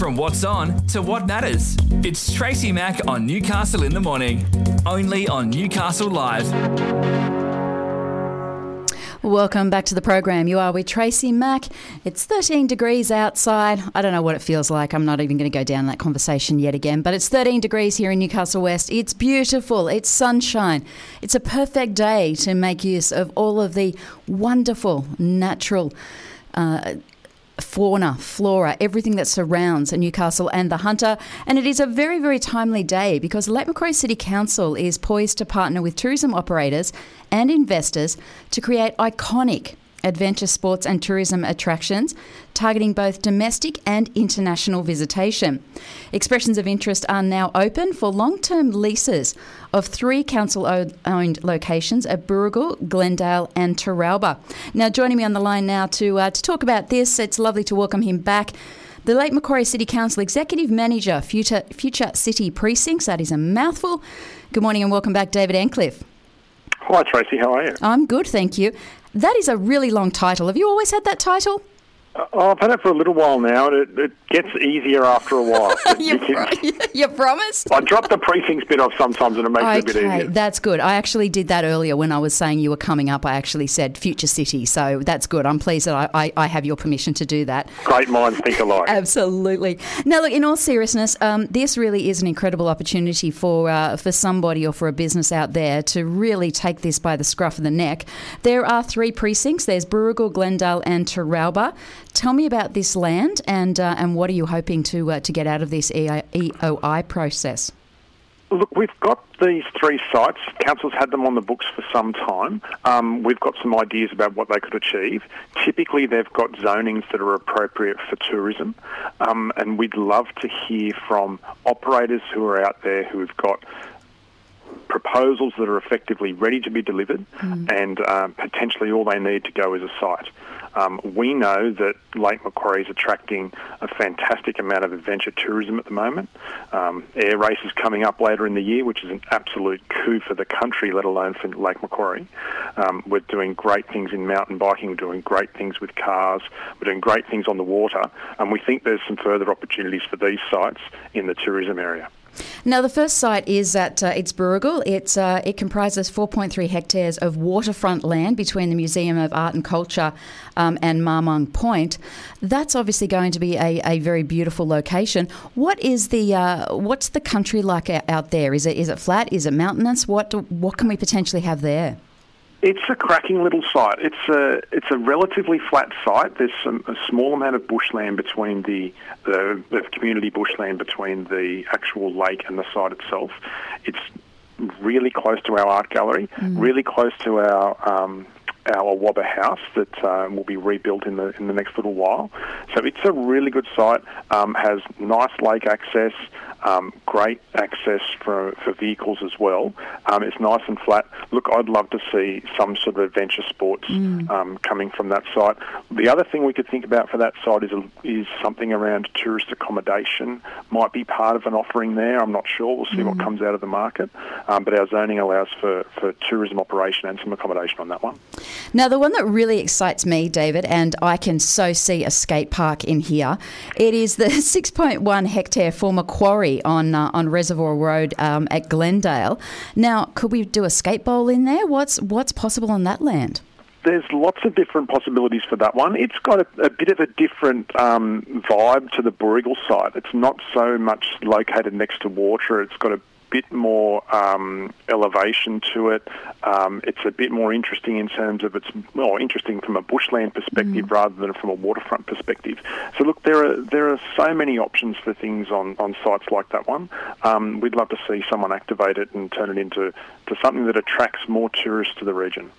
From what's on to what matters. It's Tracy Mack on Newcastle in the morning. Only on Newcastle Live. Welcome back to the program. You are with Tracy Mack. It's 13 degrees outside. I don't know what it feels like. I'm not even going to go down that conversation yet again, but it's 13 degrees here in Newcastle West. It's beautiful. It's sunshine. It's a perfect day to make use of all of the wonderful natural uh, fauna, flora, everything that surrounds Newcastle and the Hunter. And it is a very, very timely day because Lake Macquarie City Council is poised to partner with tourism operators and investors to create iconic adventure sports and tourism attractions targeting both domestic and international visitation. Expressions of interest are now open for long term leases of three council owned locations at Booragul, Glendale, and Teralba. Now, joining me on the line now to, uh, to talk about this, it's lovely to welcome him back. The Lake Macquarie City Council Executive Manager, Future, Future City Precincts. That is a mouthful. Good morning and welcome back, David Antcliff. Hi, Tracy. How are you? I'm good, thank you. That is a really long title. Have you always had that title? Oh, I've had it for a little while now, and it, it gets easier after a while. you, pro- you promise? I drop the precincts bit off sometimes, and it makes okay, it a bit easier. That's good. I actually did that earlier when I was saying you were coming up. I actually said Future City, so that's good. I'm pleased that I, I, I have your permission to do that. Great minds think alike. Absolutely. Now, look, in all seriousness, um, this really is an incredible opportunity for uh, for somebody or for a business out there to really take this by the scruff of the neck. There are three precincts. There's Booragul, Glendale, and Teralba. Tell me about this land and uh, and what are you hoping to uh, to get out of this EOI process? Look, we've got these three sites. Council's had them on the books for some time. Um, we've got some ideas about what they could achieve. Typically, they've got zonings that are appropriate for tourism, um, and we'd love to hear from operators who are out there who've got proposals that are effectively ready to be delivered, mm. and um, potentially all they need to go is a site. Um, we know that Lake Macquarie is attracting a fantastic amount of adventure tourism at the moment. Um, air races coming up later in the year, which is an absolute coup for the country, let alone for Lake Macquarie. Um, we're doing great things in mountain biking. We're doing great things with cars. We're doing great things on the water, and we think there's some further opportunities for these sites in the tourism area. Now, the first site is at uh, it's Booragul. It's uh, it comprises 4.3 hectares of waterfront land between the Museum of Art and Culture um, and Marmong Point. That's obviously going to be a, a very beautiful location. What is the uh, what's the country like out there? Is it is it flat? Is it mountainous? What what can we potentially have there? It's a cracking little site. It's a it's a relatively flat site. There's some, a small amount of bushland between the, the, the community bushland between the actual lake and the site itself. It's really close to our art gallery, mm. really close to our um, our Awaba house that um, will be rebuilt in the in the next little while. So it's a really good site. Um, has nice lake access um, great access for, for vehicles as well. Um, it's nice and flat. Look, I'd love to see some sort of adventure sports mm. um, coming from that site. The other thing we could think about for that site is, a, is something around tourist accommodation. Might be part of an offering there. I'm not sure. We'll see mm. what comes out of the market. Um, but our zoning allows for, for tourism operation and some accommodation on that one. Now, the one that really excites me, David, and I can so see a skate park in here, it is the 6.1 hectare former quarry on uh, on Reservoir Road um, at Glendale. Now, could we do a skate bowl in there? What's what's possible on that land? There's lots of different possibilities for that one. It's got a, a bit of a different um, vibe to the Booragul site. It's not so much located next to water. It's got a bit more um, elevation to it. Um, it's a bit more interesting in terms of it's well interesting from a bushland perspective mm. rather than from a waterfront perspective. So look, there are there are so many options for things on, on sites like that one. Um, we'd love to see someone activate it and turn it into to something that attracts more tourists to the region.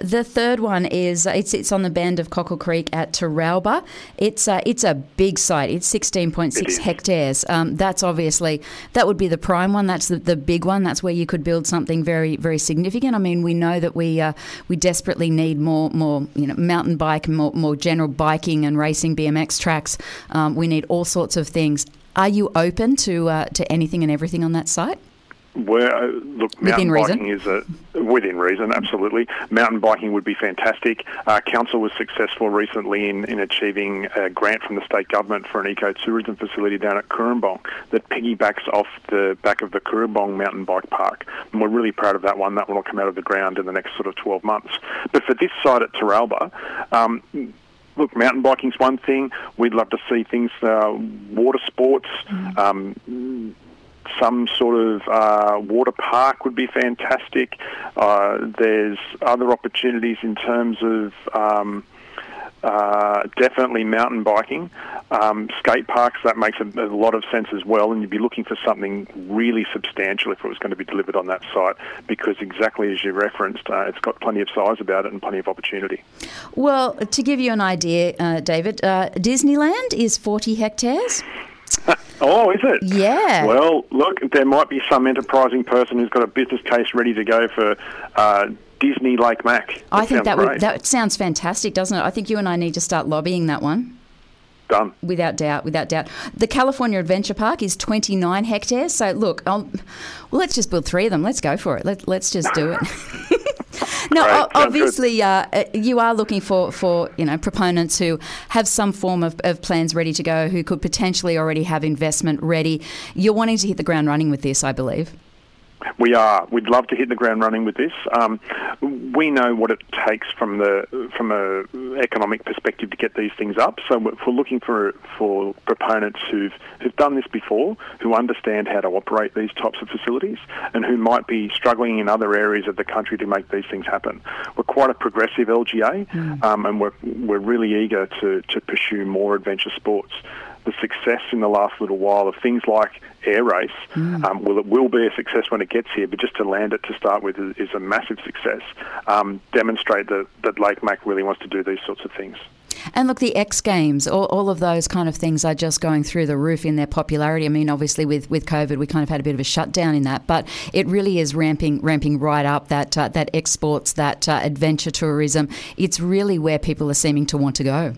The third one is uh, it sits on the bend of Cockle Creek at Teralba. It's uh, it's a big site. It's sixteen point six hectares. Um, that's obviously that would be the prime one. That's the, the big one. That's where you could build something very very significant. I mean, we know that we uh, we desperately need more more you know mountain bike, more more general biking and racing BMX tracks. Um, we need all sorts of things. Are you open to uh, to anything and everything on that site? Where uh, look, mountain biking is a within reason, absolutely. Mountain biking would be fantastic. Uh, council was successful recently in, in achieving a grant from the state government for an ecotourism facility down at Cooranbong that piggybacks off the back of the Cooranbong mountain bike park, and we're really proud of that one. That one will come out of the ground in the next sort of 12 months. But for this site at Teralba. Um, look, mountain biking's one thing. We'd love to see things, uh, water sports, mm. um, some sort of uh, water park would be fantastic. Uh, there's other opportunities in terms of um, uh, definitely mountain biking. Um, skate parks, that makes a, a, lot of sense as well, and you'd be looking for something really substantial if it was going to be delivered on that site because, exactly as you referenced, uh, it's got plenty of size about it and plenty of opportunity. Well, to give you an idea, uh, David, uh, Disneyland is 40 hectares. Oh, is it? Yeah. Well, look, there might be some enterprising person who's got a business case ready to go for uh, Disney Lake Mac. That I think that would that sounds fantastic, doesn't it? I think you and I need to start lobbying that one. Done. Without doubt, without doubt. The California Adventure Park is 29 hectares. So, look, I'll, well, let's just build three of them. Let's go for it. Let, let's just do it. no, obviously, uh, uh, you are looking for, for you know proponents who have some form of, of plans ready to go, who could potentially already have investment ready. You're wanting to hit the ground running with this, I believe. We are. We'd love to hit the ground running with this. Um, we know what it takes from the from a economic perspective to get these things up. So if we're looking for for proponents who've who've done this before, who understand how to operate these types of facilities, and who might be struggling in other areas of the country to make these things happen. We're quite a progressive LGA, mm. um, and we're we're really eager to to pursue more adventure sports the success in the last little while of things like air race. Mm. Um, well, it will be a success when it gets here, but just to land it to start with is, is a massive success. Um, demonstrate that, that Lake Mac really wants to do these sorts of things. And look, the X Games, all, all, of those kind of things are just going through the roof in their popularity. I mean, obviously with, with COVID, we kind of had a bit of a shutdown in that, but it really is ramping ramping right up. That uh, that exports, that uh, adventure tourism, it's really where people are seeming to want to go.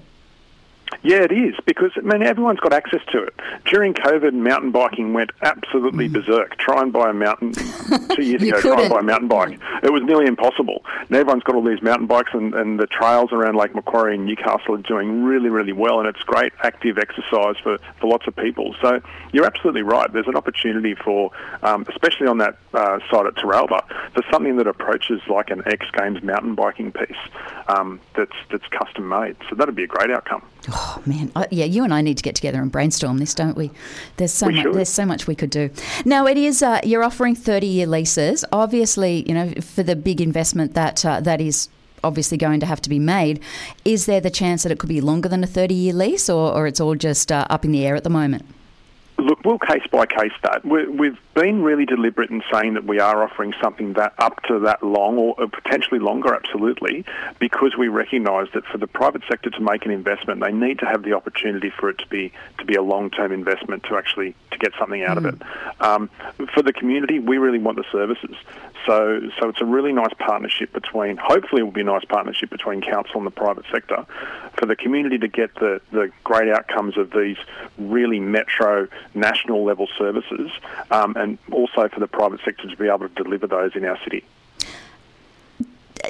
Yeah, it is because I mean everyone's got access to it. During COVID, mountain biking went absolutely mm. berserk. Try and buy a mountain two years ago. Try and buy a mountain bike. It was nearly impossible. Now everyone's got all these mountain bikes, and, and the trails around Lake Macquarie and Newcastle are doing really, really well, and it's great active exercise for, for lots of people. So you're absolutely right. There's an opportunity for, um, especially on that uh, site at Teralba, for something that approaches like an X Games mountain biking piece um, that's that's custom made. So that'd be a great outcome. Oh man, yeah, you and I need to get together and brainstorm this, don't we? There's so we much. Should. There's so much we could do. Now it is. Uh, you're offering 30 year leases. Obviously, you know, for the big investment that uh, that is obviously going to have to be made. Is there the chance that it could be longer than a 30 year lease, or, or it's all just uh, up in the air at the moment? We'll case by case that. we have been really deliberate in saying that we are offering something that up to that long or potentially longer, absolutely, because we recognise that for the private sector to make an investment, they need to have the opportunity for it to be to be a long-term investment to actually to get something out mm. of it. Um, for the community, we really want the services. So, so it's a really nice partnership between. Hopefully, it will be a nice partnership between council and the private sector for the community to get the the great outcomes of these really metro national level services, um, and also for the private sector to be able to deliver those in our city.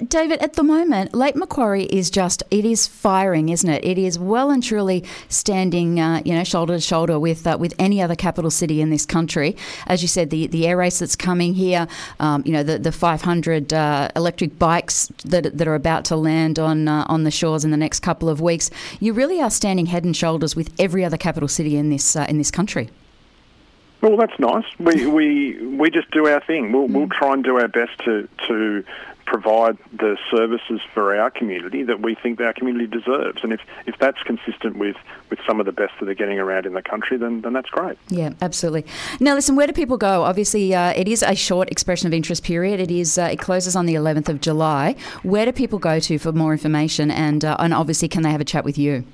David, at the moment, Lake Macquarie is just, it is firing, isn't it? It is well and truly standing, uh, you know, shoulder to shoulder with uh, with any other capital city in this country. As you said, the, the air race that's coming here, um, you know, the, the 500 uh, electric bikes that, that are about to land on, uh, on the shores in the next couple of weeks. You really are standing head and shoulders with every other capital city in this, uh, in this country. Well, that's nice. We we we just do our thing. We'll mm. we'll try and do our best to to provide the services for our community that we think our community deserves. And if, if that's consistent with, with some of the best that are getting around in the country, then, then that's great. Yeah, absolutely. Now, listen, where do people go? Obviously, uh, it is a short expression of interest period. It is uh, it closes on the 11th of July. Where do people go to for more information? And uh, and obviously, can they have a chat with you?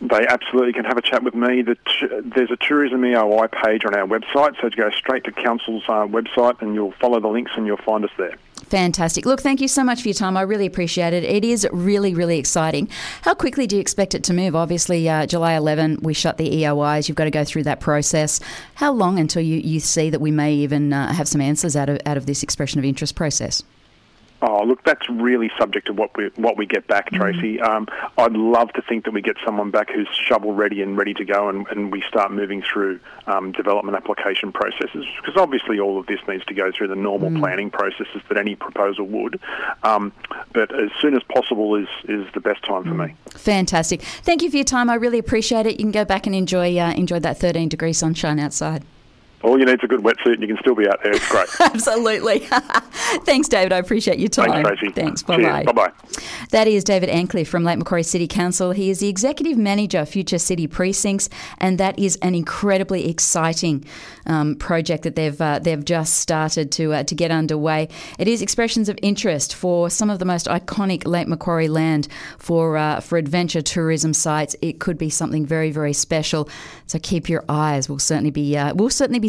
They absolutely can have a chat with me. There's a Tourism EOI page on our website, so go straight to Council's uh, website and you'll follow the links and you'll find us there. Fantastic. Look, thank you so much for your time. I really appreciate it. It is really, really exciting. How quickly do you expect it to move? Obviously, uh, July 11, we shut the EOIs. You've got to go through that process. How long until you, you see that we may even uh, have some answers out of, out of this expression of interest process? Oh, look, that's really subject to what we what we get back, mm-hmm. Tracy. Um, I'd love to think that we get someone back who's shovel ready and ready to go, and, and we start moving through um, development application processes. Because obviously, all of this needs to go through the normal mm. planning processes that any proposal would. Um, but as soon as possible is is the best time for mm. me. Fantastic. Thank you for your time. I really appreciate it. You can go back and enjoy uh, enjoy that 13 degree sunshine outside. All you need is a good wetsuit and you can still be out there. It's great. Absolutely. Thanks, David. I appreciate your time. Thanks, Tracy. Thanks. Bye-bye. Bye-bye. That is David Antcliff from Lake Macquarie City Council. He is the Executive Manager, Future City Precincts, and that is an incredibly exciting um, project that they've uh, they've just started to uh, to get underway. It is expressions of interest for some of the most iconic Lake Macquarie land for uh, for adventure tourism sites. It could be something very very special. So keep your eyes. We'll certainly be uh, we'll certainly be